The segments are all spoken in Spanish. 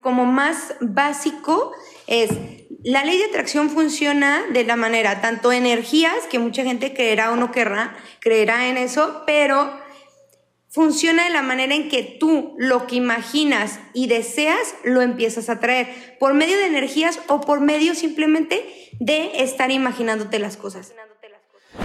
como más básico es, la ley de atracción funciona de la manera, tanto energías, que mucha gente creerá o no querrá, creerá en eso, pero funciona de la manera en que tú lo que imaginas y deseas lo empiezas a traer, por medio de energías o por medio simplemente de estar imaginándote las cosas.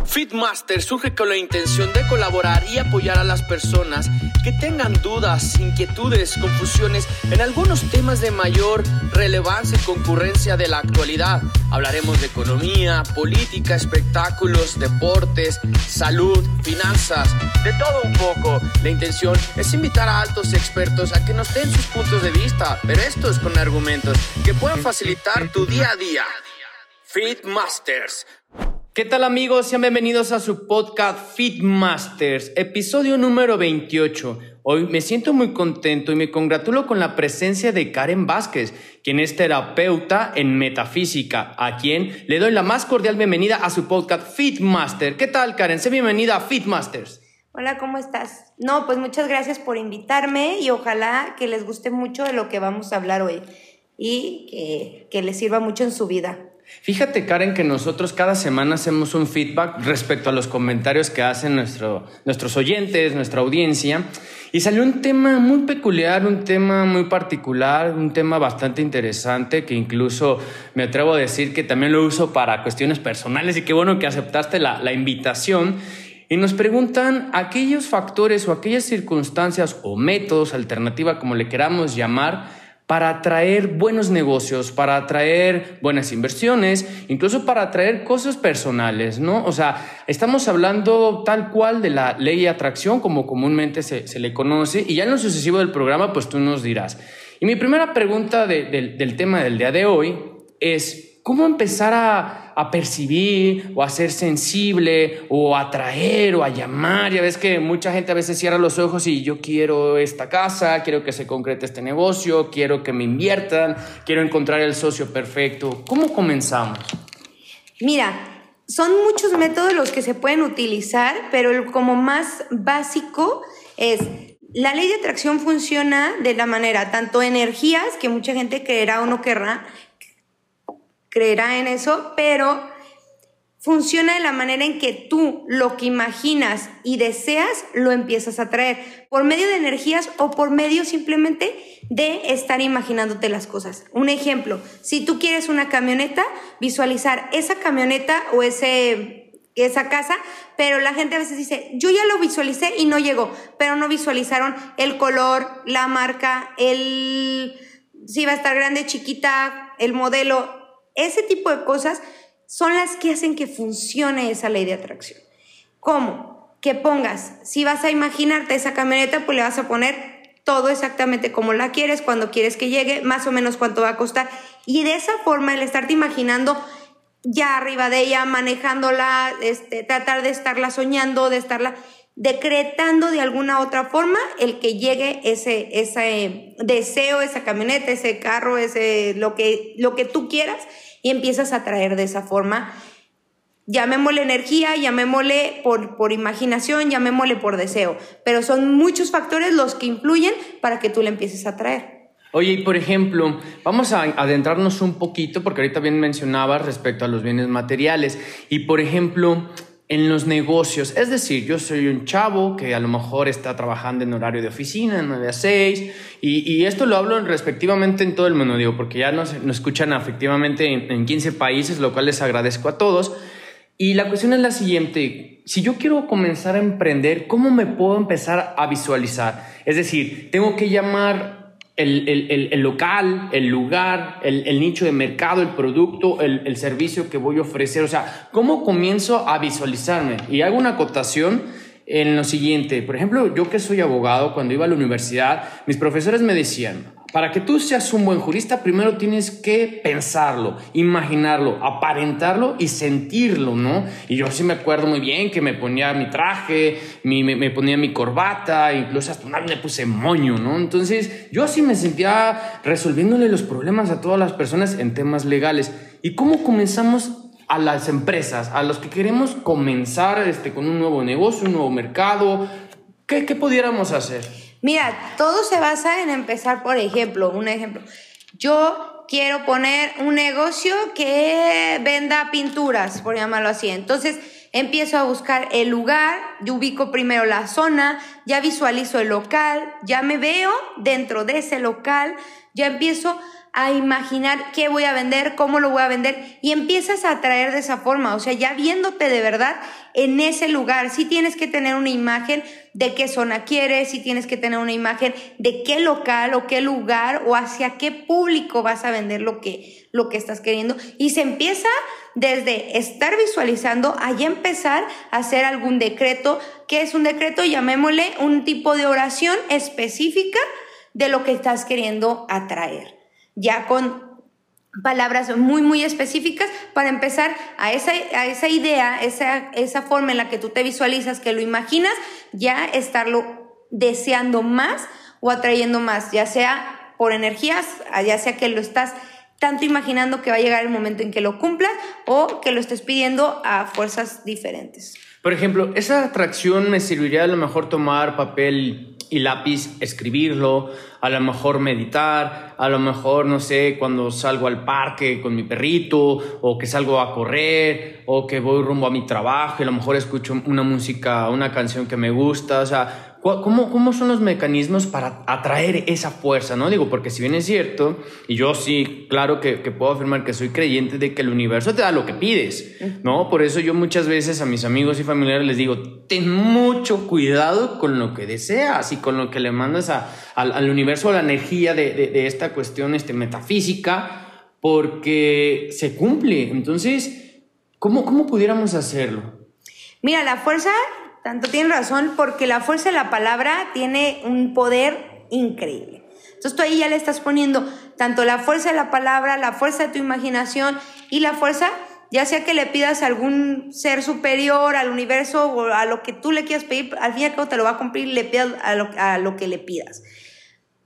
Fitmaster surge con la intención de colaborar y apoyar a las personas que tengan dudas, inquietudes, confusiones en algunos temas de mayor relevancia y concurrencia de la actualidad. Hablaremos de economía, política, espectáculos, deportes, salud, finanzas, de todo un poco. La intención es invitar a altos expertos a que nos den sus puntos de vista, pero estos con argumentos que puedan facilitar tu día a día. Fitmasters ¿Qué tal amigos? Sean bienvenidos a su podcast Fitmasters, episodio número 28. Hoy me siento muy contento y me congratulo con la presencia de Karen Vázquez, quien es terapeuta en metafísica, a quien le doy la más cordial bienvenida a su podcast Fitmaster. ¿Qué tal Karen? Sé bienvenida a Fitmasters. Hola, ¿cómo estás? No, pues muchas gracias por invitarme y ojalá que les guste mucho de lo que vamos a hablar hoy y que, que les sirva mucho en su vida. Fíjate, Karen, que nosotros cada semana hacemos un feedback respecto a los comentarios que hacen nuestros oyentes, nuestra audiencia. Y salió un tema muy peculiar, un tema muy particular, un tema bastante interesante que incluso me atrevo a decir que también lo uso para cuestiones personales y qué bueno que aceptaste la, la invitación. Y nos preguntan aquellos factores o aquellas circunstancias o métodos, alternativa como le queramos llamar, para atraer buenos negocios, para atraer buenas inversiones, incluso para atraer cosas personales, ¿no? O sea, estamos hablando tal cual de la ley de atracción, como comúnmente se, le conoce, y ya en lo sucesivo del programa, pues tú nos dirás. Y mi primera pregunta del tema del día de hoy es, ¿Cómo empezar a, percibir o a ser sensible o a atraer o a llamar? Ya ves que mucha gente a veces cierra los ojos y yo quiero esta casa, quiero que se concrete este negocio, quiero que me inviertan, quiero encontrar el socio perfecto. ¿Cómo comenzamos? Mira, son muchos métodos los que se pueden utilizar, pero el como más básico es la ley de atracción funciona de la manera, tanto energías, que mucha gente creerá o no querrá, creerá en eso, pero funciona de la manera en que tú lo que imaginas y deseas lo empiezas a traer por medio de energías o por medio simplemente de estar imaginándote las cosas. Un ejemplo, si tú quieres una camioneta, visualizar esa camioneta o ese esa casa, pero la gente a veces dice, yo ya lo visualicé y no llegó, pero no visualizaron el color, la marca, el si va a estar grande, chiquita, el modelo, ese tipo de cosas son las que hacen que funcione esa ley de atracción. ¿Cómo? Que pongas, si vas a imaginarte esa camioneta, pues le vas a poner todo exactamente como la quieres, cuando quieres que llegue, más o menos cuánto va a costar. Y de esa forma, el estarte imaginando ya arriba de ella, manejándola, este, tratar de estarla soñando, de estarla decretando de alguna otra forma el que llegue ese, ese deseo, esa camioneta, ese carro, ese, lo que, lo que tú quieras y empiezas a traer de esa forma. Llamémosle energía, llamémosle por, por imaginación, llamémosle por deseo, pero son muchos factores los que influyen para que tú le empieces a traer. Oye, y por ejemplo, vamos a adentrarnos un poquito, porque ahorita bien mencionabas respecto a los bienes materiales. Y por ejemplo, en los negocios. Es decir, yo soy un chavo que a lo mejor está trabajando en horario de oficina, 9 a 6, y, esto lo hablo respectivamente en todo el mundo, digo, porque ya nos, escuchan efectivamente en, en 15 países, lo cual les agradezco a todos. Y la cuestión es la siguiente, si yo quiero comenzar a emprender, ¿cómo me puedo empezar a visualizar? Es decir, tengo que llamar el, local, el lugar, el, nicho de mercado, el producto, el, servicio que voy a ofrecer. O sea, ¿cómo comienzo a visualizarme? Y hago una acotación en lo siguiente. Por ejemplo, yo que soy abogado, cuando iba a la universidad, mis profesores me decían, para que tú seas un buen jurista, primero tienes que pensarlo, imaginarlo, aparentarlo y sentirlo, ¿no? Y yo sí me acuerdo muy bien que me ponía mi traje, me, ponía mi corbata, incluso hasta una me puse moño, ¿no? Entonces yo sí me sentía resolviéndole los problemas a todas las personas en temas legales. ¿Y cómo comenzamos a las empresas, a los que queremos comenzar este, con un nuevo negocio, un nuevo mercado? ¿Qué, qué pudiéramos hacer? Mira, todo se basa en empezar, por ejemplo, un ejemplo. Yo quiero poner un negocio que venda pinturas, por llamarlo así. Entonces, empiezo a buscar el lugar, yo ubico primero la zona, ya visualizo el local, ya me veo dentro de ese local, ya empiezo a imaginar qué voy a vender, cómo lo voy a vender y empiezas a atraer de esa forma, o sea, ya viéndote de verdad en ese lugar, sí tienes que tener una imagen de qué zona quieres, sí tienes que tener una imagen de qué local o qué lugar o hacia qué público vas a vender lo que, lo que estás queriendo. Y se empieza desde estar visualizando a ya empezar a hacer algún decreto, que es un decreto, llamémosle un tipo de oración específica de lo que estás queriendo atraer ya con palabras muy, muy específicas para empezar a esa, a esa idea, esa, esa forma en la que tú te visualizas, que lo imaginas, ya estarlo deseando más o atrayendo más, ya sea por energías, ya sea que lo estás tanto imaginando que va a llegar el momento en que lo cumplas o que lo estés pidiendo a fuerzas diferentes. Por ejemplo, esa atracción me serviría a lo mejor tomar papel y lápiz escribirlo, a lo mejor meditar, a lo mejor, no sé, cuando salgo al parque con mi perrito, o que salgo a correr, o que voy rumbo a mi trabajo, y a lo mejor escucho una música, una canción que me gusta, o sea, ¿Cómo, ¿Cómo son los mecanismos para atraer esa fuerza? ¿no? Digo, porque si bien es cierto, y yo sí, claro que, que, puedo afirmar que soy creyente de que el universo te da lo que pides, ¿no? Por eso yo muchas veces a mis amigos y familiares les digo, ten mucho cuidado con lo que deseas y con lo que le mandas a, al, al, universo, a la energía de, de, de esta cuestión este, metafísica, porque se cumple. Entonces, ¿cómo, ¿cómo pudiéramos hacerlo? Mira, la fuerza tanto tiene razón, porque la fuerza de la palabra tiene un poder increíble. Entonces tú ahí ya le estás poniendo tanto la fuerza de la palabra, la fuerza de tu imaginación y la fuerza, ya sea que le pidas a algún ser superior, al universo o a lo que tú le quieras pedir, al fin y al cabo te lo va a cumplir le pidas a lo, a lo que le pidas.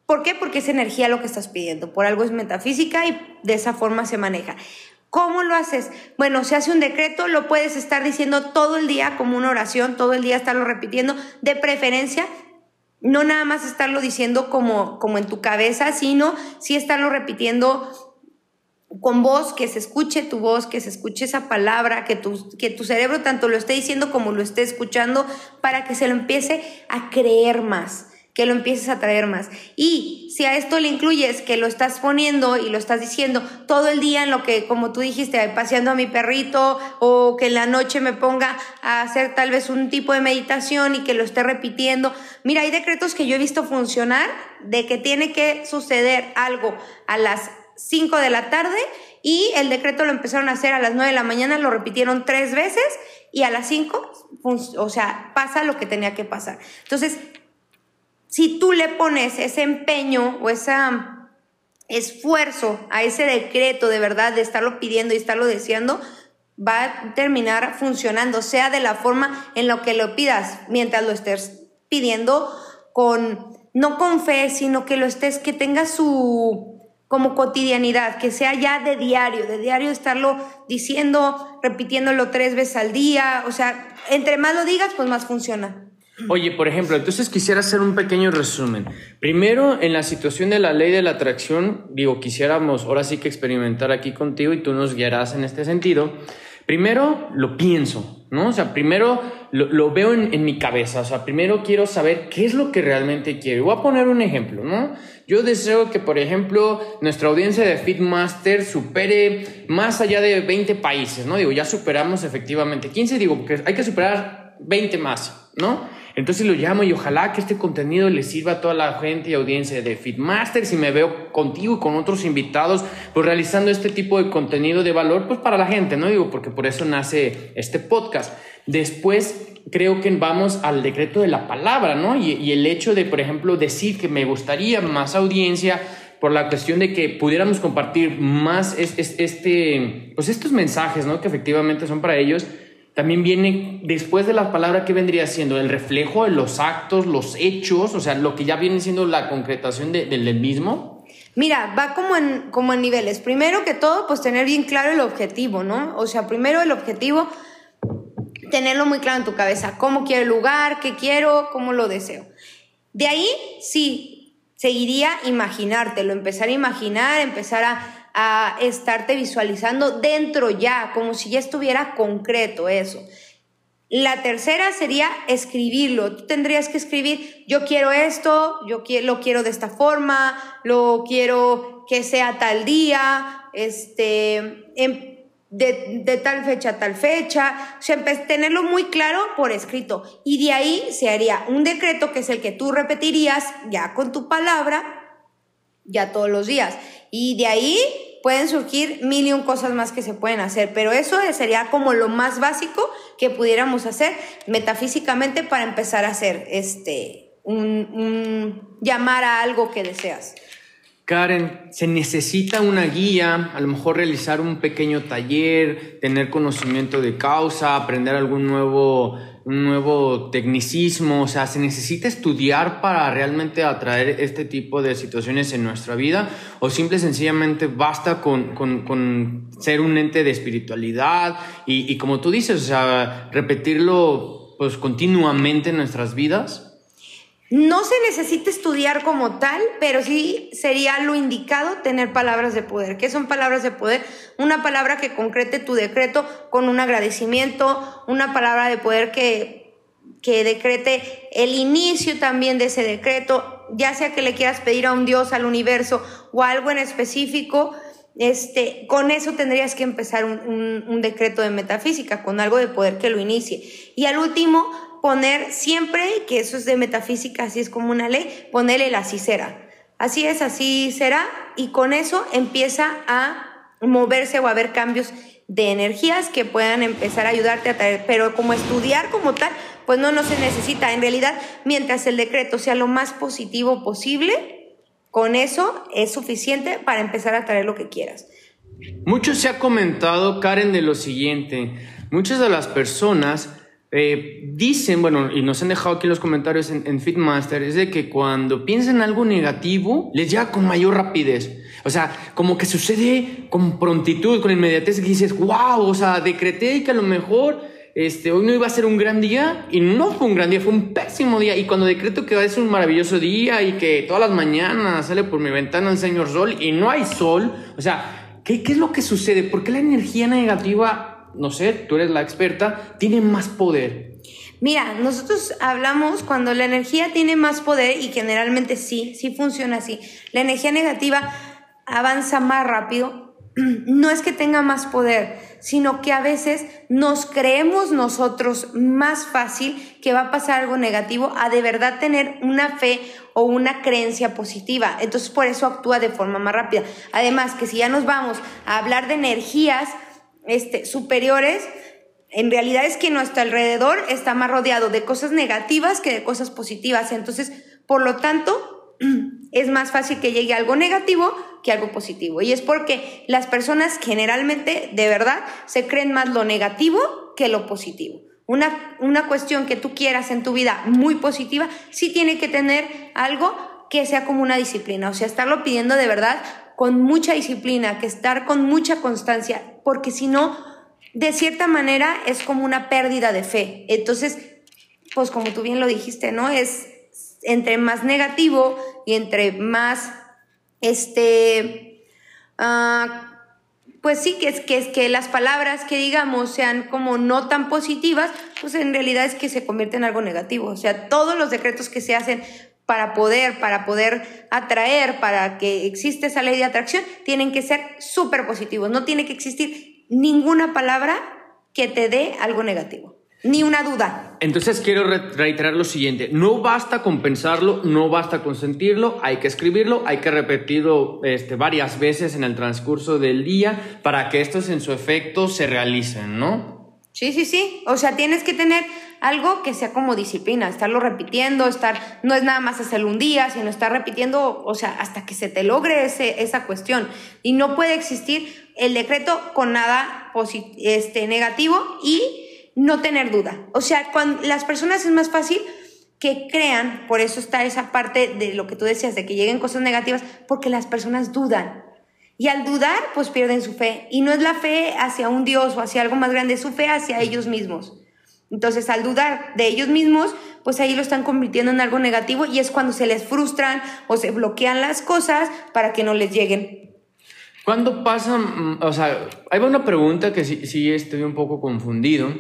¿Por qué? Porque es energía lo que estás pidiendo. Por algo es metafísica y de esa forma se maneja. ¿Cómo lo haces? Bueno, se hace un decreto, lo puedes estar diciendo todo el día como una oración, todo el día estarlo repitiendo, de preferencia, no nada más estarlo diciendo como, como en tu cabeza, sino sí estarlo repitiendo con voz, que se escuche tu voz, que se escuche esa palabra, que tu, que tu cerebro tanto lo esté diciendo como lo esté escuchando, para que se lo empiece a creer más que lo empieces a traer más. Y si a esto le incluyes que lo estás poniendo y lo estás diciendo todo el día en lo que, como tú dijiste, paseando a mi perrito o que en la noche me ponga a hacer tal vez un tipo de meditación y que lo esté repitiendo. Mira, hay decretos que yo he visto funcionar de que tiene que suceder algo a las 5 de la tarde y el decreto lo empezaron a hacer a las 9 de la mañana, lo repitieron tres veces y a las 5, o sea, pasa lo que tenía que pasar. Entonces, si tú le pones ese empeño o ese esfuerzo a ese decreto de verdad de estarlo pidiendo y estarlo deseando, va a terminar funcionando, sea de la forma en la que lo pidas, mientras lo estés pidiendo con, no con fe, sino que lo estés, que tenga su como cotidianidad, que sea ya de diario, de diario estarlo diciendo, repitiéndolo tres veces al día, o sea, entre más lo digas, pues más funciona. Oye, por ejemplo, entonces quisiera hacer un pequeño resumen. Primero, en la situación de la ley de la atracción, digo, quisiéramos ahora sí que experimentar aquí contigo y tú nos guiarás en este sentido. Primero, lo pienso, ¿no? O sea, primero lo, lo veo en, en, mi cabeza, o sea, primero quiero saber qué es lo que realmente quiero. Voy a poner un ejemplo, ¿no? Yo deseo que, por ejemplo, nuestra audiencia de Fitmaster supere más allá de 20 países, ¿no? Digo, ya superamos efectivamente 15, digo, porque hay que superar 20 más, ¿no? Entonces lo llamo y ojalá que este contenido le sirva a toda la gente y audiencia de Fitmasters y me veo contigo y con otros invitados, pues realizando este tipo de contenido de valor, pues para la gente, ¿no? Digo, porque por eso nace este podcast. Después creo que vamos al decreto de la palabra, ¿no? Y, el hecho de, por ejemplo, decir que me gustaría más audiencia por la cuestión de que pudiéramos compartir más este, pues estos mensajes, ¿no? Que efectivamente son para ellos también viene después de la palabra que vendría siendo el reflejo de los actos, los hechos, o sea, lo que ya viene siendo la concretación de, del mismo. Mira, va como en, como en niveles. Primero que todo, pues tener bien claro el objetivo, ¿no? O sea, primero el objetivo, tenerlo muy claro en tu cabeza. ¿Cómo quiero el lugar? ¿Qué quiero? ¿Cómo lo deseo? De ahí sí, seguiría imaginártelo, empezar a imaginar, empezar a, a estarte visualizando dentro ya, como si ya estuviera concreto eso. La tercera sería escribirlo. Tú tendrías que escribir, yo quiero esto, yo lo quiero de esta forma, lo quiero que sea tal día, este, de, tal fecha a tal fecha, o sea, tenerlo muy claro por escrito. Y de ahí se haría un decreto que es el que tú repetirías ya con tu palabra, ya todos los días. Y de ahí pueden surgir mil y un cosas más que se pueden hacer, pero eso sería como lo más básico que pudiéramos hacer metafísicamente para empezar a hacer este, un llamar a algo que deseas. Karen, se necesita una guía, a lo mejor realizar un pequeño taller, tener conocimiento de causa, aprender algún nuevo, un nuevo tecnicismo, o sea, se necesita estudiar para realmente atraer este tipo de situaciones en nuestra vida, o simple sencillamente basta con, con, ser un ente de espiritualidad y, y como tú dices, o sea, repetirlo pues continuamente en nuestras vidas. No se necesita estudiar como tal, pero sí sería lo indicado tener palabras de poder. ¿Qué son palabras de poder? Una palabra que concrete tu decreto con un agradecimiento, una palabra de poder que, que decrete el inicio también de ese decreto, ya sea que le quieras pedir a un Dios, al universo o algo en específico. Este, con eso tendrías que empezar un, un decreto de metafísica, con algo de poder que lo inicie. Y al último, poner siempre, que eso es de metafísica, así es como una ley, ponerle el así será. Así es, así será, y con eso empieza a moverse o a haber cambios de energías que puedan empezar a ayudarte a traer, pero como estudiar como tal, pues no, no se necesita. En realidad, mientras el decreto sea lo más positivo posible, con eso es suficiente para empezar a traer lo que quieras. Mucho se ha comentado, Karen, de lo siguiente. Muchas de las personas eh, dicen, bueno, y nos han dejado aquí en los comentarios en, en Fitmaster, es de que cuando piensan algo negativo, les llega con mayor rapidez. O sea, como que sucede con prontitud, con inmediatez, que dices, wow, o sea, decreté que a lo mejor este, hoy no iba a ser un gran día, y no fue un gran día, fue un pésimo día. Y cuando decreto que es un maravilloso día y que todas las mañanas sale por mi ventana el señor sol y no hay sol, o sea, ¿qué, qué es lo que sucede? ¿Por qué la energía negativa no sé, tú eres la experta, tiene más poder? Mira, nosotros hablamos cuando la energía tiene más poder y generalmente sí, sí funciona así. La energía negativa avanza más rápido. No es que tenga más poder, sino que a veces nos creemos nosotros más fácil que va a pasar algo negativo a de verdad tener una fe o una creencia positiva. Entonces por eso actúa de forma más rápida. Además que si ya nos vamos a hablar de energías, este, superiores, en realidad es que nuestro alrededor está más rodeado de cosas negativas que de cosas positivas. Entonces, por lo tanto, es más fácil que llegue algo negativo que algo positivo. Y es porque las personas generalmente, de verdad, se creen más lo negativo que lo positivo. Una, una cuestión que tú quieras en tu vida muy positiva, sí tiene que tener algo que sea como una disciplina. O sea, estarlo pidiendo de verdad con mucha disciplina, que estar con mucha constancia, porque si no, de cierta manera es como una pérdida de fe. Entonces, pues como tú bien lo dijiste, ¿no? Es entre más negativo y entre más, este, ah, pues sí, que es, que es que las palabras que digamos sean como no tan positivas, pues en realidad es que se convierte en algo negativo. O sea, todos los decretos que se hacen para poder, para poder atraer, para que exista esa ley de atracción, tienen que ser súper positivos. No tiene que existir ninguna palabra que te dé algo negativo. Ni una duda. Entonces quiero reiterar lo siguiente, no basta con pensarlo, no basta con sentirlo, hay que escribirlo, hay que repetirlo este, varias veces en el transcurso del día para que estos en su efecto se realicen, ¿no? Sí, sí, sí. O sea, tienes que tener algo que sea como disciplina, estarlo repitiendo, estar, no es nada más hacerlo un día, sino estar repitiendo, o sea, hasta que se te logre ese, esa cuestión. Y no puede existir el decreto con nada este, negativo y no tener duda. O sea, cuando las personas es más fácil que crean, por eso está esa parte de lo que tú decías, de que lleguen cosas negativas, porque las personas dudan. Y al dudar, pues pierden su fe. Y no es la fe hacia un Dios o hacia algo más grande, es su fe hacia ellos mismos. Entonces, al dudar de ellos mismos, pues ahí lo están convirtiendo en algo negativo y es cuando se les frustran o se bloquean las cosas para que no les lleguen. ¿Cuándo pasa? Mm, o sea, hay una pregunta que sí, sí estoy un poco confundido.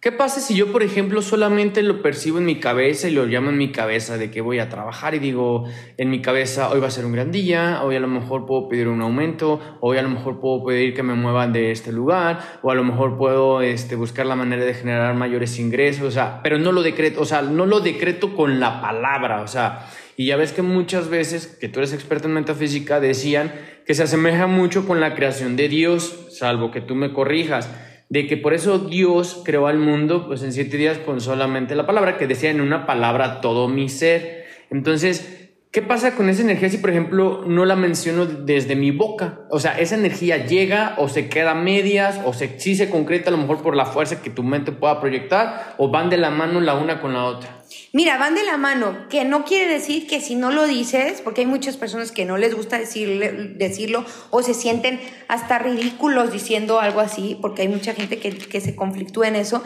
¿Qué pasa si yo, por ejemplo, solamente lo percibo en mi cabeza y lo llamo en mi cabeza de que voy a trabajar y digo en mi cabeza, hoy va a ser un gran día, hoy a lo mejor puedo pedir un aumento, hoy a lo mejor puedo pedir que me muevan de este lugar, o a lo mejor puedo este, buscar la manera de generar mayores ingresos, o sea, pero no lo decreto, o sea, no lo decreto con la palabra, o sea, y ya ves que muchas veces, que tú eres experto en metafísica, decían que se asemeja mucho con la creación de Dios, salvo que tú me corrijas de que por eso Dios creó al mundo pues en siete días con solamente la palabra, que decía en una palabra todo mi ser. Entonces, ¿qué pasa con esa energía si, por ejemplo, no la menciono desde mi boca? O sea, esa energía llega o se queda a medias o se, sí se concreta a lo mejor por la fuerza que tu mente pueda proyectar o van de la mano la una con la otra. Mira, van de la mano, que no quiere decir que si no lo dices, porque hay muchas personas que no les gusta decirlo o se sienten hasta ridículos diciendo algo así, porque hay mucha gente que, que se conflictúa en eso,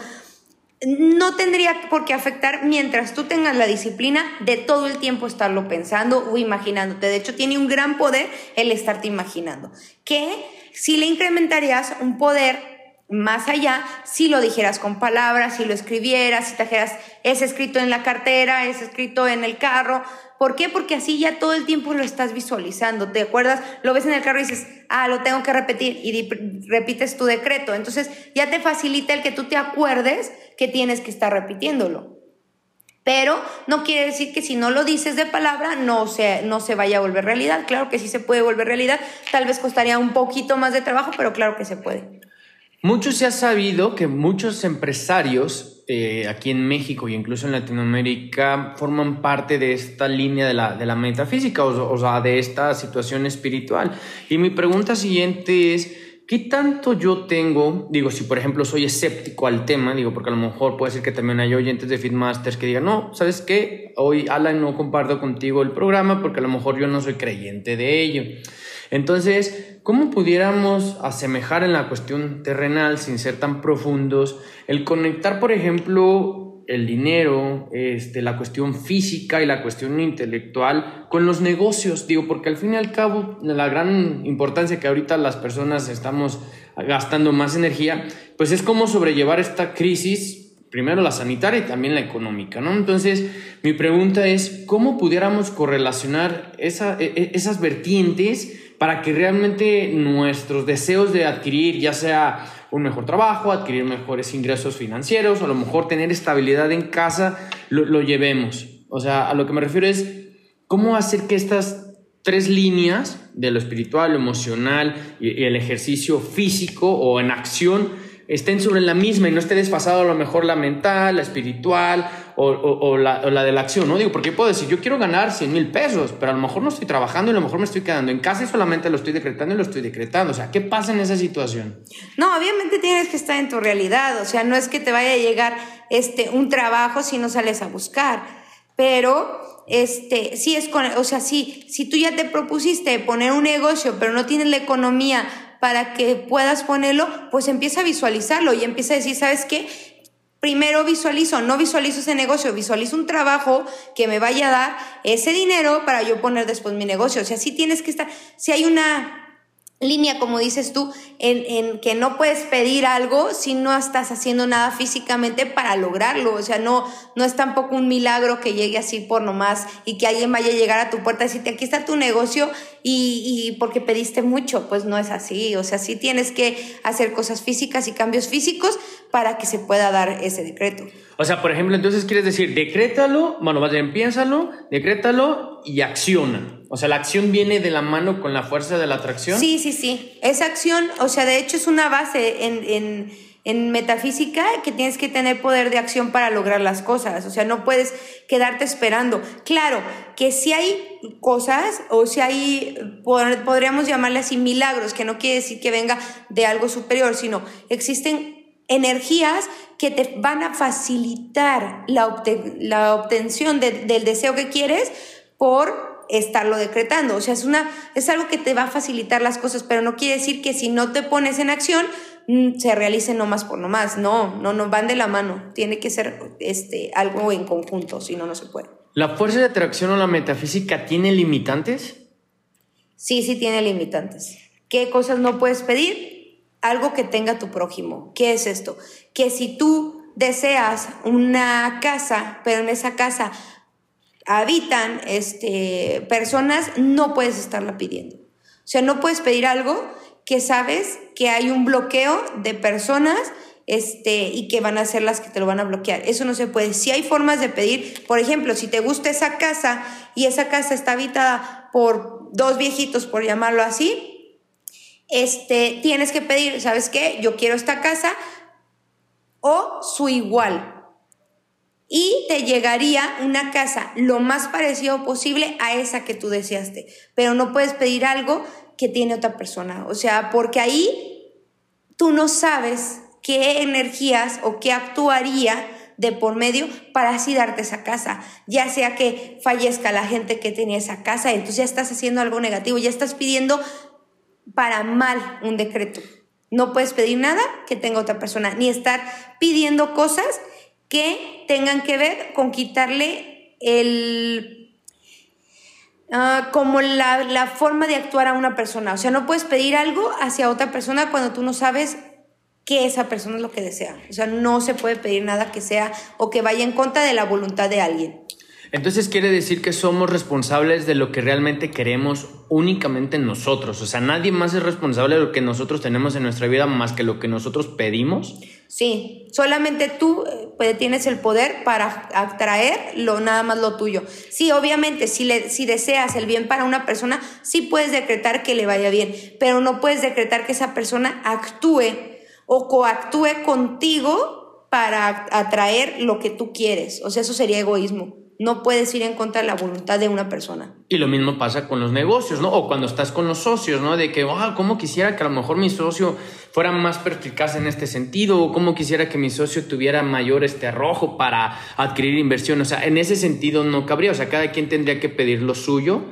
no tendría por qué afectar mientras tú tengas la disciplina de todo el tiempo estarlo pensando o imaginándote. De hecho, tiene un gran poder el estarte imaginando, que si le incrementarías un poder más allá si lo dijeras con palabras, si lo escribieras, si trajeras es escrito en la cartera, es escrito en el carro. ¿Por qué? Porque así ya todo el tiempo lo estás visualizando. ¿Te acuerdas? Lo ves en el carro y dices, ah, lo tengo que repetir y repites tu decreto. Entonces ya te facilita el que tú te acuerdes que tienes que estar repitiéndolo. Pero no quiere decir que si no lo dices de palabra no se, no se vaya a volver realidad. Claro que sí se puede volver realidad. Tal vez costaría un poquito más de trabajo, pero claro que se puede. Mucho se ha sabido que muchos empresarios eh, aquí en México e incluso en Latinoamérica forman parte de esta línea de la, de la metafísica, o, sea, de esta situación espiritual. Y mi pregunta siguiente es, ¿qué tanto yo tengo? Digo, si por ejemplo soy escéptico al tema, digo, porque a lo mejor puede ser que también hay oyentes de Fitmasters que digan, no, ¿sabes qué? Hoy, Alan, no comparto contigo el programa porque a lo mejor yo no soy creyente de ello. Entonces, ¿cómo pudiéramos asemejar en la cuestión terrenal, sin ser tan profundos, el conectar, por ejemplo, el dinero, este, la cuestión física y la cuestión intelectual con los negocios? Digo, porque al fin y al cabo, la gran importancia que ahorita las personas estamos gastando más energía, pues es cómo sobrellevar esta crisis primero la sanitaria y también la económica, ¿no? Entonces, mi pregunta es, ¿cómo pudiéramos correlacionar esa, e, e, esas vertientes para que realmente nuestros deseos de adquirir ya sea un mejor trabajo, adquirir mejores ingresos financieros o a lo mejor tener estabilidad en casa, lo, llevemos. O sea, a lo que me refiero es cómo hacer que estas tres líneas de lo espiritual, lo emocional y el ejercicio físico o en acción estén sobre la misma y no esté desfasado a lo mejor la mental, la espiritual o, la, de la acción, ¿no? Digo, porque puedo decir, yo quiero ganar 100 mil pesos, pero a lo mejor no estoy trabajando y a lo mejor me estoy quedando en casa y solamente lo estoy decretando y lo estoy decretando. O sea, ¿qué pasa en esa situación? No, obviamente tienes que estar en tu realidad, o sea, no es que te vaya a llegar este, un trabajo si no sales a buscar, pero este, sí es con, o sea, sí, si tú ya te propusiste poner un negocio, pero no tienes la economía para que puedas ponerlo, pues empieza a visualizarlo y empieza a decir, ¿sabes qué? Primero visualizo, no visualizo ese negocio, visualizo un trabajo que me vaya a dar ese dinero para yo poner después mi negocio. O sea, sí tienes que estar, si hay una línea, como dices tú, en, que no puedes pedir algo si no estás haciendo nada físicamente para lograrlo. O sea, no, no es tampoco un milagro que llegue así por nomás y que alguien vaya a llegar a tu puerta y decirte, aquí está tu negocio y, y porque pediste mucho. Pues no es así. O sea, sí tienes que hacer cosas físicas y cambios físicos para que se pueda dar ese decreto. O sea, por ejemplo, entonces quieres decir, decrétalo, bueno, más bien piénsalo, decrétalo y acciona. O sea, la acción viene de la mano con la fuerza de la atracción. Sí, sí, sí. Esa acción, o sea, de hecho es una base en, en, en metafísica que tienes que tener poder de acción para lograr las cosas. O sea, no puedes quedarte esperando. Claro, que si hay cosas o si hay, podríamos llamarle así milagros, que no quiere decir que venga de algo superior, sino existen energías que te van a facilitar la, la obtención del deseo que quieres por estarlo decretando. O sea, es, una, es algo que te va a facilitar las cosas, pero no quiere decir que si no te pones en acción, mm, se realice nomás por nomás. No, no, no van de la mano. Tiene que ser este, algo en conjunto, si no, no se puede. ¿La fuerza de atracción o la metafísica tiene limitantes? Sí, sí tiene limitantes. ¿Qué cosas no puedes pedir? Algo que tenga tu prójimo. ¿Qué es esto? Que si tú deseas una casa, pero en esa casa habitan este, personas, no puedes estarla pidiendo. O sea, no puedes pedir algo que sabes que hay un bloqueo de personas este, y que van a ser las que te lo van a bloquear. Eso no se puede. Si hay formas de pedir, por ejemplo, si te gusta esa casa y esa casa está habitada por dos viejitos, por llamarlo así, este, tienes que pedir, ¿sabes qué? Yo quiero esta casa o su igual y te llegaría una casa lo más parecido posible a esa que tú deseaste, pero no puedes pedir algo que tiene otra persona, o sea, porque ahí tú no sabes qué energías o qué actuaría de por medio para así darte esa casa, ya sea que fallezca la gente que tenía esa casa, entonces ya estás haciendo algo negativo, ya estás pidiendo para mal un decreto. No puedes pedir nada que tenga otra persona, ni estar pidiendo cosas que tengan que ver con quitarle el... Ah, como la, la forma de actuar a una persona. O sea, no puedes pedir algo hacia otra persona cuando tú no sabes que esa persona es lo que desea. O sea, no se puede pedir nada que sea o que vaya en contra de la voluntad de alguien. Entonces quiere decir que somos responsables de lo que realmente queremos únicamente nosotros. O sea, nadie más es responsable de lo que nosotros tenemos en nuestra vida más que lo que nosotros pedimos. Sí, solamente tú pues, tienes el poder para atraer lo, nada más lo tuyo. Sí, obviamente, si, le, si deseas el bien para una persona, sí puedes decretar que le vaya bien, pero no puedes decretar que esa persona actúe o coactúe contigo para atraer lo que tú quieres. O sea, eso sería egoísmo no puedes ir en contra de la voluntad de una persona. Y lo mismo pasa con los negocios, ¿no? O cuando estás con los socios, ¿no? De que, wow, ¿cómo quisiera que a lo mejor mi socio fuera más perspicaz en este sentido? O cómo quisiera que mi socio tuviera mayor este arrojo para adquirir inversión. O sea, en ese sentido no cabría. O sea, cada quien tendría que pedir lo suyo.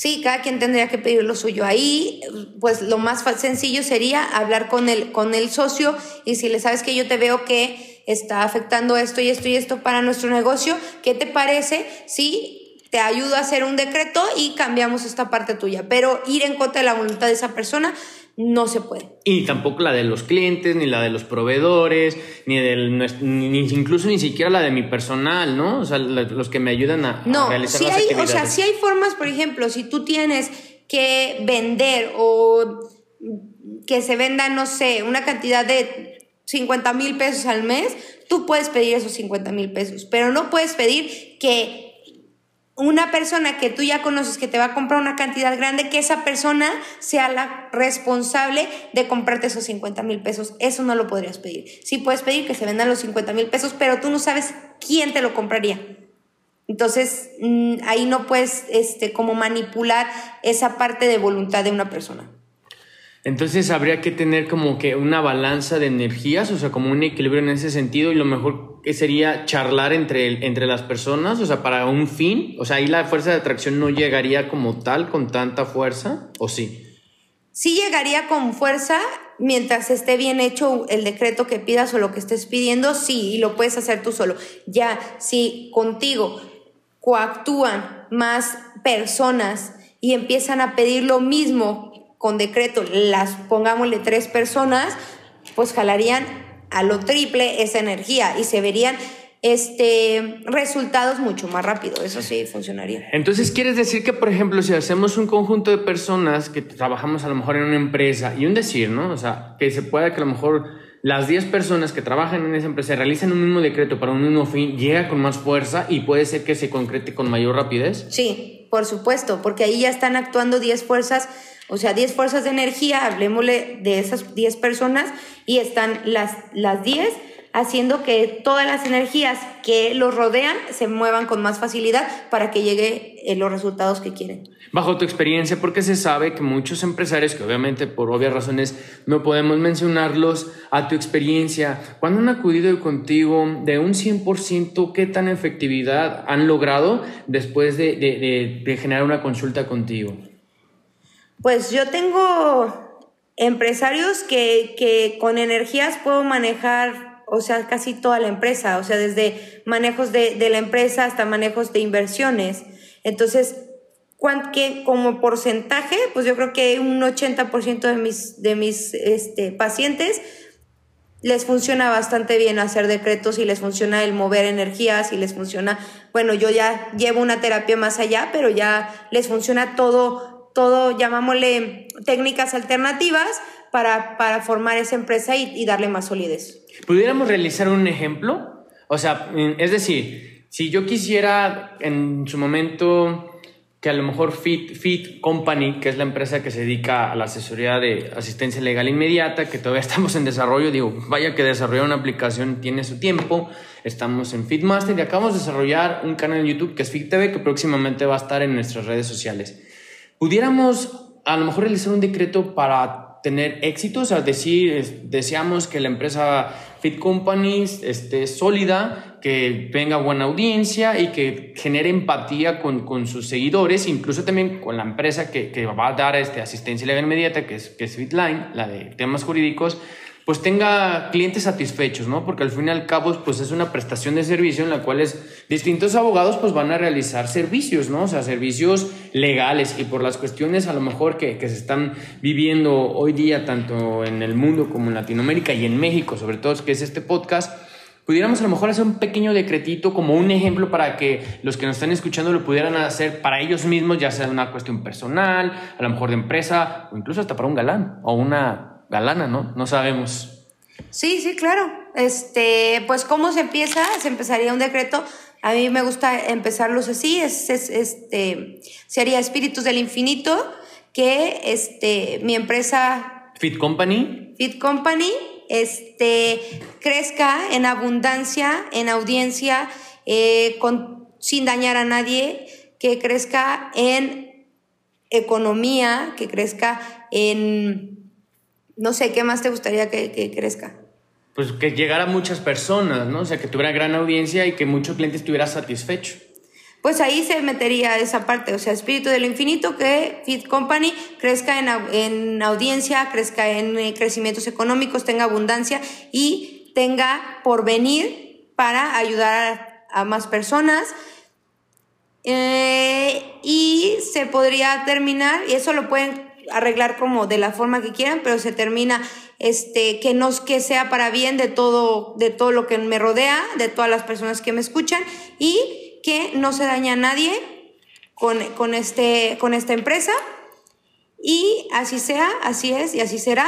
Sí, cada quien tendría que pedir lo suyo. Ahí, pues lo más sencillo sería hablar con el, con el socio y si le sabes que yo te veo que está afectando esto y esto y esto para nuestro negocio. ¿Qué te parece si te ayudo a hacer un decreto y cambiamos esta parte tuya? Pero ir en contra de la voluntad de esa persona no se puede. Y tampoco la de los clientes, ni la de los proveedores, ni del ni, incluso ni siquiera la de mi personal, ¿no? O sea, los que me ayudan a, no, realizar si hay, O sea, si hay formas, por ejemplo, si tú tienes que vender o que se venda, no sé, una cantidad de 50 mil pesos al mes, tú puedes pedir esos 50 mil pesos, pero no puedes pedir que una persona que tú ya conoces que te va a comprar una cantidad grande, que esa persona sea la responsable de comprarte esos 50 mil pesos. Eso no lo podrías pedir. Sí puedes pedir que se vendan los 50 mil pesos, pero tú no sabes quién te lo compraría. Entonces, mm, ahí no puedes este, como manipular esa parte de voluntad de una persona. Entonces habría que tener como que una balanza de energías, o sea, como un equilibrio en ese sentido y lo mejor que sería charlar entre, entre las personas, o sea, para un fin, o sea, ahí la fuerza de atracción no llegaría como tal con tanta fuerza, ¿o sí? Sí llegaría con fuerza mientras esté bien hecho el decreto que pidas o lo que estés pidiendo, sí, y lo puedes hacer tú solo. Ya, si contigo coactúan más personas y empiezan a pedir lo mismo con decreto las pongámosle tres personas, pues jalarían a lo triple esa energía y se verían este, resultados mucho más rápido. Eso sí funcionaría. Entonces, ¿quieres decir que, por ejemplo, si hacemos un conjunto de personas que trabajamos a lo mejor en una empresa y un decir, ¿no? O sea, que se pueda que a lo mejor las 10 personas que trabajan en esa empresa realizan un mismo decreto para un mismo fin, llega con más fuerza y puede ser que se concrete con mayor rapidez? Sí, por supuesto, porque ahí ya están actuando 10 fuerzas o sea, 10 fuerzas de energía, hablemosle de esas 10 personas y están las, las 10 haciendo que todas las energías que los rodean se muevan con más facilidad para que llegue eh, los resultados que quieren. Bajo tu experiencia, porque se sabe que muchos empresarios, que obviamente por obvias razones no podemos mencionarlos, a tu experiencia, cuando han acudido contigo de un 100%, ¿qué tan efectividad han logrado después de, de generar una consulta contigo? Pues yo tengo empresarios que, que con energías puedo manejar, o sea, casi toda la empresa, o sea, desde manejos de, de la empresa hasta manejos de inversiones. Entonces, que como porcentaje, pues yo creo que un 80% de mis, de mis este, pacientes les funciona bastante bien hacer decretos y les funciona el mover energías y les funciona, bueno, yo ya llevo una terapia más allá, pero ya les funciona todo, todo, llamámosle técnicas alternativas para, para formar esa empresa y, darle más solidez. ¿Pudiéramos realizar un ejemplo? O sea, es decir, si yo quisiera en su momento que a lo mejor Fit, Fit Company, que es la empresa que se dedica a la asesoría de asistencia legal inmediata, que todavía estamos en desarrollo, digo, vaya que desarrollar una aplicación tiene su tiempo, estamos en Fitmaster y acabamos de desarrollar un canal en YouTube que es Fit TV, que próximamente va a estar en nuestras redes sociales. Pudiéramos a lo mejor realizar un decreto para tener éxito, o sea, decir, deseamos que la empresa Fit Company esté sólida, que venga buena audiencia y que genere empatía con, con sus seguidores, incluso también con la empresa que, que va a dar este, asistencia legal inmediata, que es, que es Fitline, la de temas jurídicos, pues tenga clientes satisfechos, ¿no? Porque al fin y al cabo, pues es una prestación de servicio en la cual distintos abogados pues van a realizar servicios, ¿no? O sea, servicios legales y por las cuestiones a lo mejor que, que se están viviendo hoy día tanto en el mundo como en Latinoamérica y en México, sobre todo que es este podcast, pudiéramos a lo mejor hacer un pequeño decretito como un ejemplo para que los que nos están escuchando lo pudieran hacer para ellos mismos, ya sea una cuestión personal, a lo mejor de empresa, o incluso hasta para un galán o una galana, ¿no? No sabemos. Sí, sí, claro. Este, pues cómo se empieza, se empezaría un decreto. A mí me gusta empezarlos así, es, este, sería Espíritus del Infinito, que este, mi empresa... Fit Company. Fit Company este, crezca en abundancia, en audiencia, eh, sin dañar a nadie, que crezca en economía, que crezca en, no sé, ¿qué más te gustaría que, que crezca? Pues que llegara a muchas personas, ¿no? O sea, que tuviera gran audiencia y que muchos clientes estuviera satisfecho pues ahí se metería esa parte, o sea, espíritu del infinito, que Fit Company crezca en, en audiencia, crezca en eh, crecimientos económicos, tenga abundancia y tenga porvenir para ayudar a, más personas. Eh, y se podría terminar, y eso lo pueden arreglar como de la forma que quieran, pero se termina este que no que sea para bien de todo de todo lo que me rodea, de todas las personas que me escuchan y que no se daña a nadie con, este, con esta empresa. Y así sea, así es y así será.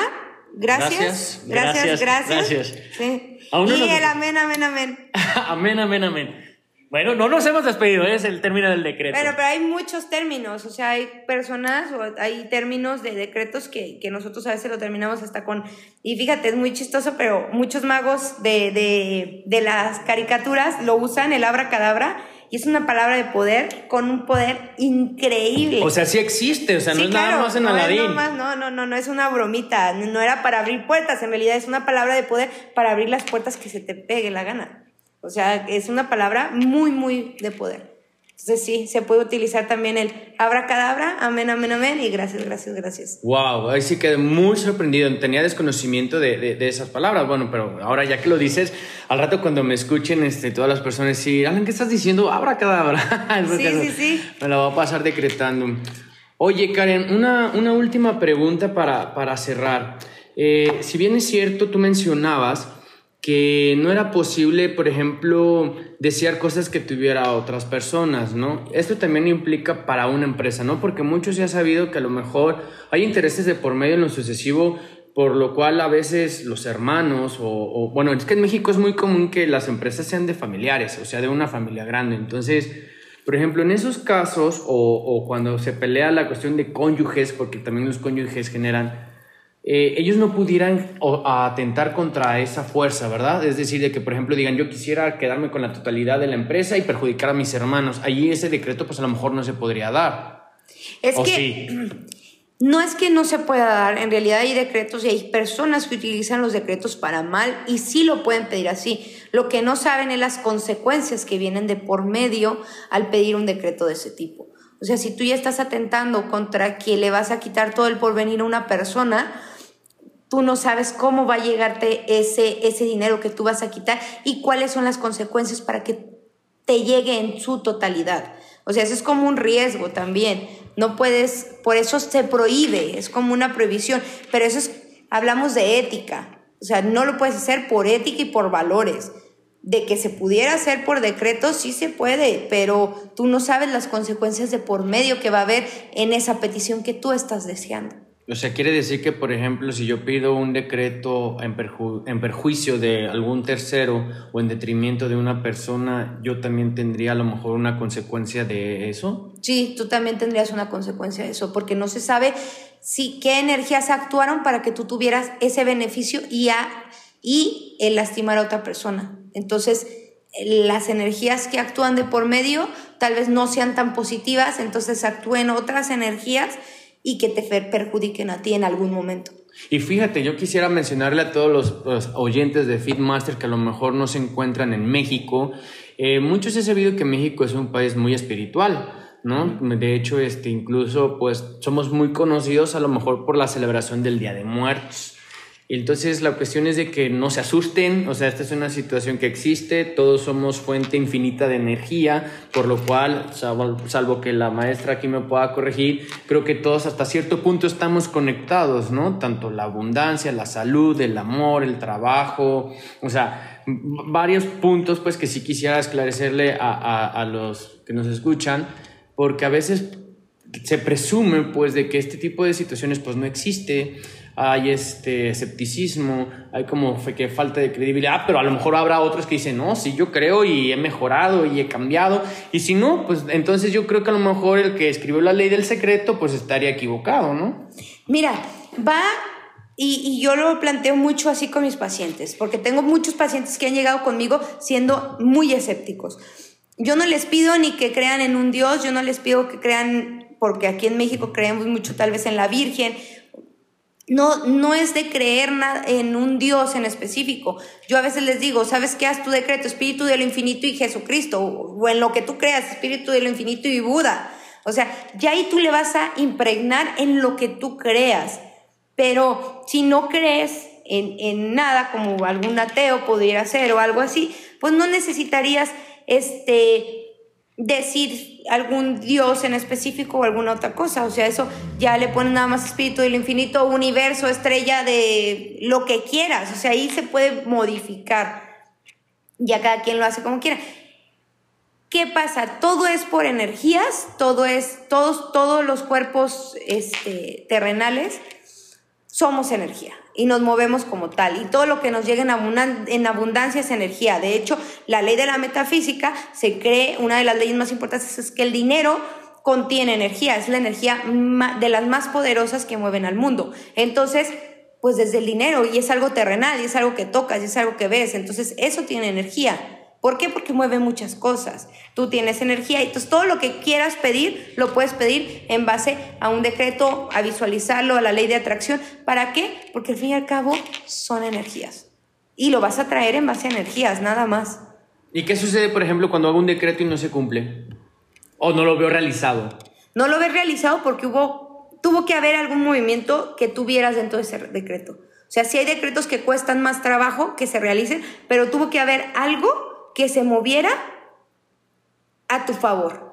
Gracias, gracias, gracias. gracias. Sí. Y el amén, amén, amén. amén, amén, amén. Bueno, no nos hemos despedido, es el término del decreto. Bueno, pero hay muchos términos, o sea, hay personas o hay términos de decretos que, que nosotros a veces lo terminamos hasta con... Y fíjate, es muy chistoso, pero muchos magos de, de, de las caricaturas lo usan, el abracadabra, y es una palabra de poder con un poder increíble. O sea, sí existe, o sea, no es nada más en no Aladín. no, no, no, no es una bromita, no era para abrir puertas, en realidad es una palabra de poder para abrir las puertas que se te pegue la gana. O sea, es una palabra muy, muy de poder. Entonces sí, se puede utilizar también el abracadabra, amén, amén, amén, y gracias, gracias, gracias. Wow, ahí sí quedé muy sorprendido. Tenía desconocimiento de, de, esas palabras. Bueno, pero ahora ya que lo dices, al rato cuando me escuchen este, todas las personas, sí, Alan, ¿qué estás diciendo? Abracadabra. sí, sí, sí. Me la voy a pasar decretando. Oye, Karen, una, una última pregunta para, para cerrar. Eh, si bien es cierto, tú mencionabas que no era posible, por ejemplo, desear cosas que tuviera otras personas, ¿no? Esto también implica para una empresa, ¿no? Porque muchos ya han sabido que a lo mejor hay intereses de por medio en lo sucesivo, por lo cual a veces los hermanos o, bueno, es que en México es muy común que las empresas sean de familiares, o sea, de una familia grande. Entonces, por ejemplo, en esos casos o, o cuando se pelea la cuestión de cónyuges, porque también los cónyuges generan eh, ellos no pudieran atentar contra esa fuerza, ¿verdad? Es decir, de que, por ejemplo, digan, yo quisiera quedarme con la totalidad de la empresa y perjudicar a mis hermanos. Allí ese decreto, pues a lo mejor no se podría dar. Es que no es que no se pueda dar, en realidad hay decretos y hay personas que utilizan los decretos para mal y sí lo pueden pedir así. Lo que no saben es las consecuencias que vienen de por medio al pedir un decreto de ese tipo. O sea, si tú ya estás atentando contra que le vas a quitar todo el porvenir a una persona, tú no sabes cómo va a llegarte ese, ese dinero que tú vas a quitar y cuáles son las consecuencias para que te llegue en su totalidad. O sea, eso es como un riesgo también. No puedes, por eso se prohíbe, es como una prohibición, pero eso es, hablamos de ética. O sea, no lo puedes hacer por ética y por valores. De que se pudiera hacer por decreto, sí se puede, pero tú no sabes las consecuencias de por medio que va a haber en esa petición que tú estás deseando. O sea, quiere decir que, por ejemplo, si yo pido un decreto en, en, perjuicio de algún tercero o en detrimento de una persona, yo también tendría a lo mejor una consecuencia de eso. Sí, tú también tendrías una consecuencia de eso, porque no se sabe si qué energías actuaron para que tú tuvieras ese beneficio y, a, y el lastimar a otra persona. Entonces, las energías que actúan de por medio tal vez no sean tan positivas, entonces actúen otras energías y que te perjudiquen a ti en algún momento. Y fíjate, yo quisiera mencionarle a todos los, oyentes de Fitmaster que a lo mejor no se encuentran en México. Eh, muchos he sabido que México es un país muy espiritual. ¿no? De hecho, este, incluso, pues, somos muy conocidos a lo mejor por la celebración del Día de Muertos. Entonces la cuestión es de que no se asusten, o sea, esta es una situación que existe, todos somos fuente infinita de energía, por lo cual, salvo, que la maestra aquí me pueda corregir, creo que todos hasta cierto punto estamos conectados, ¿no? Tanto la abundancia, la salud, el amor, el trabajo, o sea, varios puntos pues que sí quisiera esclarecerle a, a los que nos escuchan, porque a veces se presume pues de que este tipo de situaciones pues no existe hay este escepticismo, hay como que falta de credibilidad, pero a lo mejor habrá otros que dicen, no, sí, yo creo y he mejorado y he cambiado, y si no, pues entonces yo creo que a lo mejor el que escribió la ley del secreto, pues estaría equivocado, ¿no? Mira, va y, y, yo lo planteo mucho así con mis pacientes, porque tengo muchos pacientes que han llegado conmigo siendo muy escépticos. Yo no les pido ni que crean en un Dios, yo no les pido que crean, porque aquí en México creemos mucho tal vez en la Virgen no, no es de creer en un Dios en específico. Yo a veces les digo, ¿sabes qué? Haz tu decreto, Espíritu de lo Infinito y Jesucristo, o en lo que tú creas, Espíritu de lo Infinito y Buda. O sea, ya ahí tú le vas a impregnar en lo que tú creas. Pero si no crees en, en nada, como algún ateo pudiera ser o algo así, pues no necesitarías este decir algún dios en específico o alguna otra cosa. O sea, eso ya le pone nada más espíritu del infinito, universo, estrella de lo que quieras. O sea, ahí se puede modificar. Ya cada quien lo hace como quiera. ¿Qué pasa? Todo es por energías, todo es, todos, todos los cuerpos este, terrenales somos energía y nos movemos como tal. Y todo lo que nos llega en, abundancia es energía. De hecho, la ley de la metafísica se cree, una de las leyes más importantes es que el dinero contiene energía, es la energía de las más poderosas que mueven al mundo. Entonces, pues desde el dinero, y es algo terrenal, y es algo que tocas, y es algo que ves, entonces eso tiene energía. ¿Por qué? Porque mueve muchas cosas. Tú tienes energía y entonces todo lo que quieras pedir lo puedes pedir en base a un decreto, a visualizarlo, a la ley de atracción. ¿Para qué? Porque al fin y al cabo son energías. Y lo vas a traer en base a energías, nada más. ¿Y qué sucede, por ejemplo, cuando hago un decreto y no se cumple? ¿O no lo veo realizado? No lo ves realizado porque hubo, tuvo que haber algún movimiento que tuvieras dentro de ese decreto. O sea, si hay decretos que cuestan más trabajo que se realicen, pero tuvo que haber algo que se moviera a tu favor.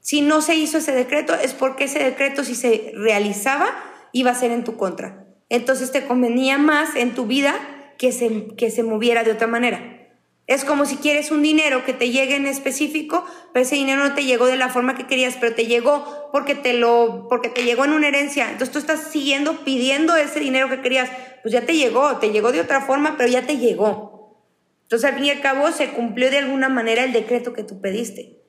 Si no se hizo ese decreto, es porque ese decreto, si se realizaba, iba a ser en tu contra. Entonces te convenía más en tu vida que se, que se moviera de otra manera. Es como si quieres un dinero que te llegue en específico, pero ese dinero no te llegó de la forma que querías, pero te llegó porque te lo porque te llegó en una herencia. Entonces tú estás siguiendo pidiendo ese dinero que querías, pues ya te llegó, te llegó de otra forma, pero ya te llegó. Entonces, al fin y al cabo, se cumplió de alguna manera el decreto que tú pediste.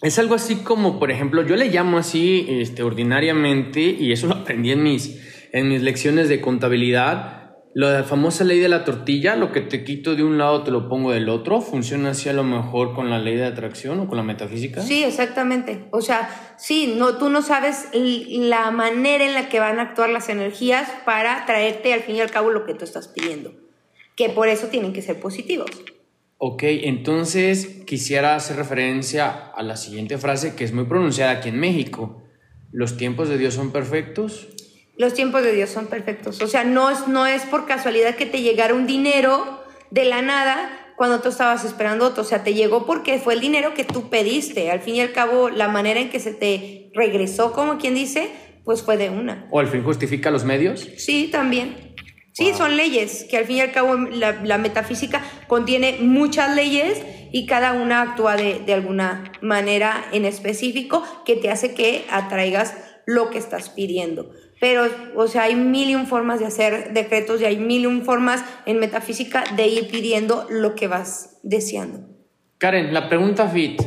Es algo así como, por ejemplo, yo le llamo así este, ordinariamente, y eso lo aprendí en mis, en mis lecciones de contabilidad, la famosa ley de la tortilla, lo que te quito de un lado te lo pongo del otro, funciona así a lo mejor con la ley de atracción o con la metafísica. Sí, exactamente. O sea, sí, no, tú no sabes la manera en la que van a actuar las energías para traerte al fin y al cabo lo que tú estás pidiendo que por eso tienen que ser positivos. Ok, entonces quisiera hacer referencia a la siguiente frase que es muy pronunciada aquí en México. ¿Los tiempos de Dios son perfectos? Los tiempos de Dios son perfectos. O sea, no es, no es por casualidad que te llegara un dinero de la nada cuando tú estabas esperando otro. O sea, te llegó porque fue el dinero que tú pediste. Al fin y al cabo, la manera en que se te regresó, como quien dice, pues fue de una. ¿O al fin justifica los medios? Sí, también. Sí, son leyes, que al fin y al cabo la, metafísica contiene muchas leyes y cada una actúa de, de, alguna manera en específico que te hace que atraigas lo que estás pidiendo. Pero, o sea, hay mil y un formas de hacer decretos y hay mil y un formas en metafísica de ir pidiendo lo que vas deseando. Karen, la pregunta fit.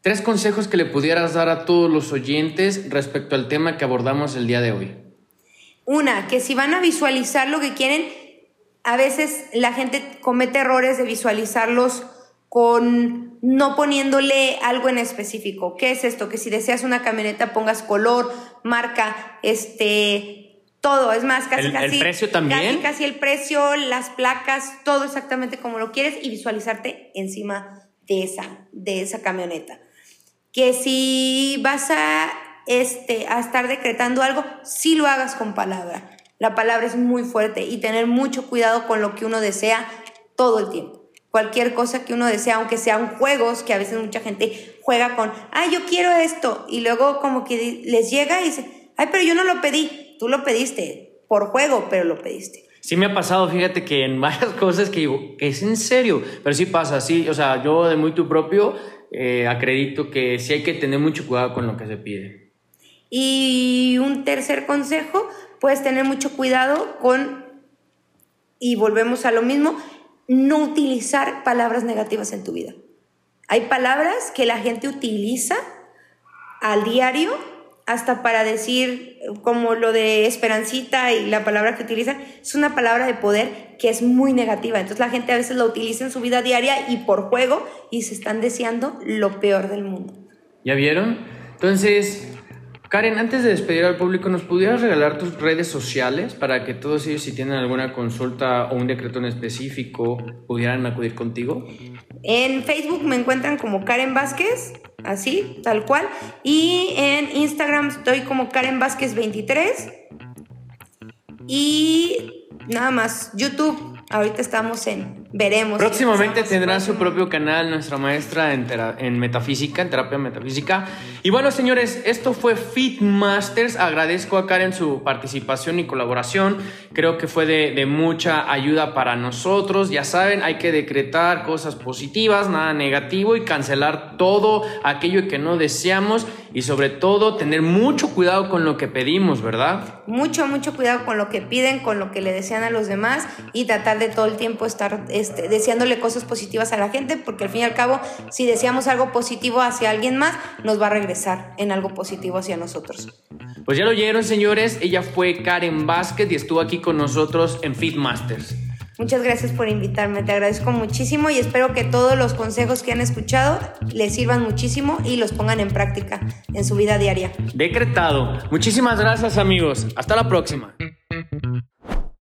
Tres consejos que le pudieras dar a todos los oyentes respecto al tema que abordamos el día de hoy. Una, que si van a visualizar lo que quieren, a veces la gente comete errores de visualizarlos con no poniéndole algo en específico. ¿Qué es esto? Que si deseas una camioneta pongas color, marca, este, todo. Es más, casi ¿El, casi. ¿El precio también? Casi, casi el precio, las placas, todo exactamente como lo quieres y visualizarte encima de esa, de esa camioneta. Que si vas a, este, a estar decretando algo, sí lo hagas con palabra. La palabra es muy fuerte y tener mucho cuidado con lo que uno desea todo el tiempo cualquier cosa que uno desea, aunque sean juegos, que a veces mucha gente juega con, ay, yo quiero esto, y luego como que les llega y dice, ay, pero yo no lo pedí, tú lo pediste por juego, pero lo pediste. Sí me ha pasado, fíjate que en varias cosas que digo, es en serio, pero sí pasa, sí, o sea, yo de muy tu propio eh, acredito que sí hay que tener mucho cuidado con lo que se pide. Y un tercer consejo, puedes tener mucho cuidado con, y volvemos a lo mismo, no utilizar palabras negativas en tu vida. Hay palabras que la gente utiliza al diario hasta para decir, como lo de esperancita y la palabra que utiliza, es una palabra de poder que es muy negativa. Entonces la gente a veces la utiliza en su vida diaria y por juego y se están deseando lo peor del mundo. ¿Ya vieron? Entonces, Karen, antes de despedir al público, ¿nos pudieras regalar tus redes sociales para que todos ellos, si tienen alguna consulta o un decreto en específico, pudieran acudir contigo? En Facebook me encuentran como Karen Vázquez, así, tal cual. Y en Instagram estoy como Karen Vázquez 23. Y nada más, YouTube Ahorita estamos en veremos. Próximamente tendrá su propio canal nuestra maestra en, en, metafísica, en terapia metafísica. Y bueno, señores, esto fue Fit Masters. Agradezco a Karen su participación y colaboración. Creo que fue de, de mucha ayuda para nosotros. Ya saben, hay que decretar cosas positivas, nada negativo y cancelar todo aquello que no deseamos y sobre todo tener mucho cuidado con lo que pedimos, ¿verdad? Mucho, mucho cuidado con lo que piden, con lo que le desean a los demás y tratar de todo el tiempo estar este, deseándole cosas positivas a la gente, porque al fin y al cabo, si deseamos algo positivo hacia alguien más, nos va a regresar en algo positivo hacia nosotros. Pues ya lo oyeron, señores. Ella fue Karen Vázquez y estuvo aquí con nosotros en Fitmasters. Muchas gracias por invitarme, te agradezco muchísimo y espero que todos los consejos que han escuchado les sirvan muchísimo y los pongan en práctica en su vida diaria. Decretado. Muchísimas gracias amigos. Hasta la próxima.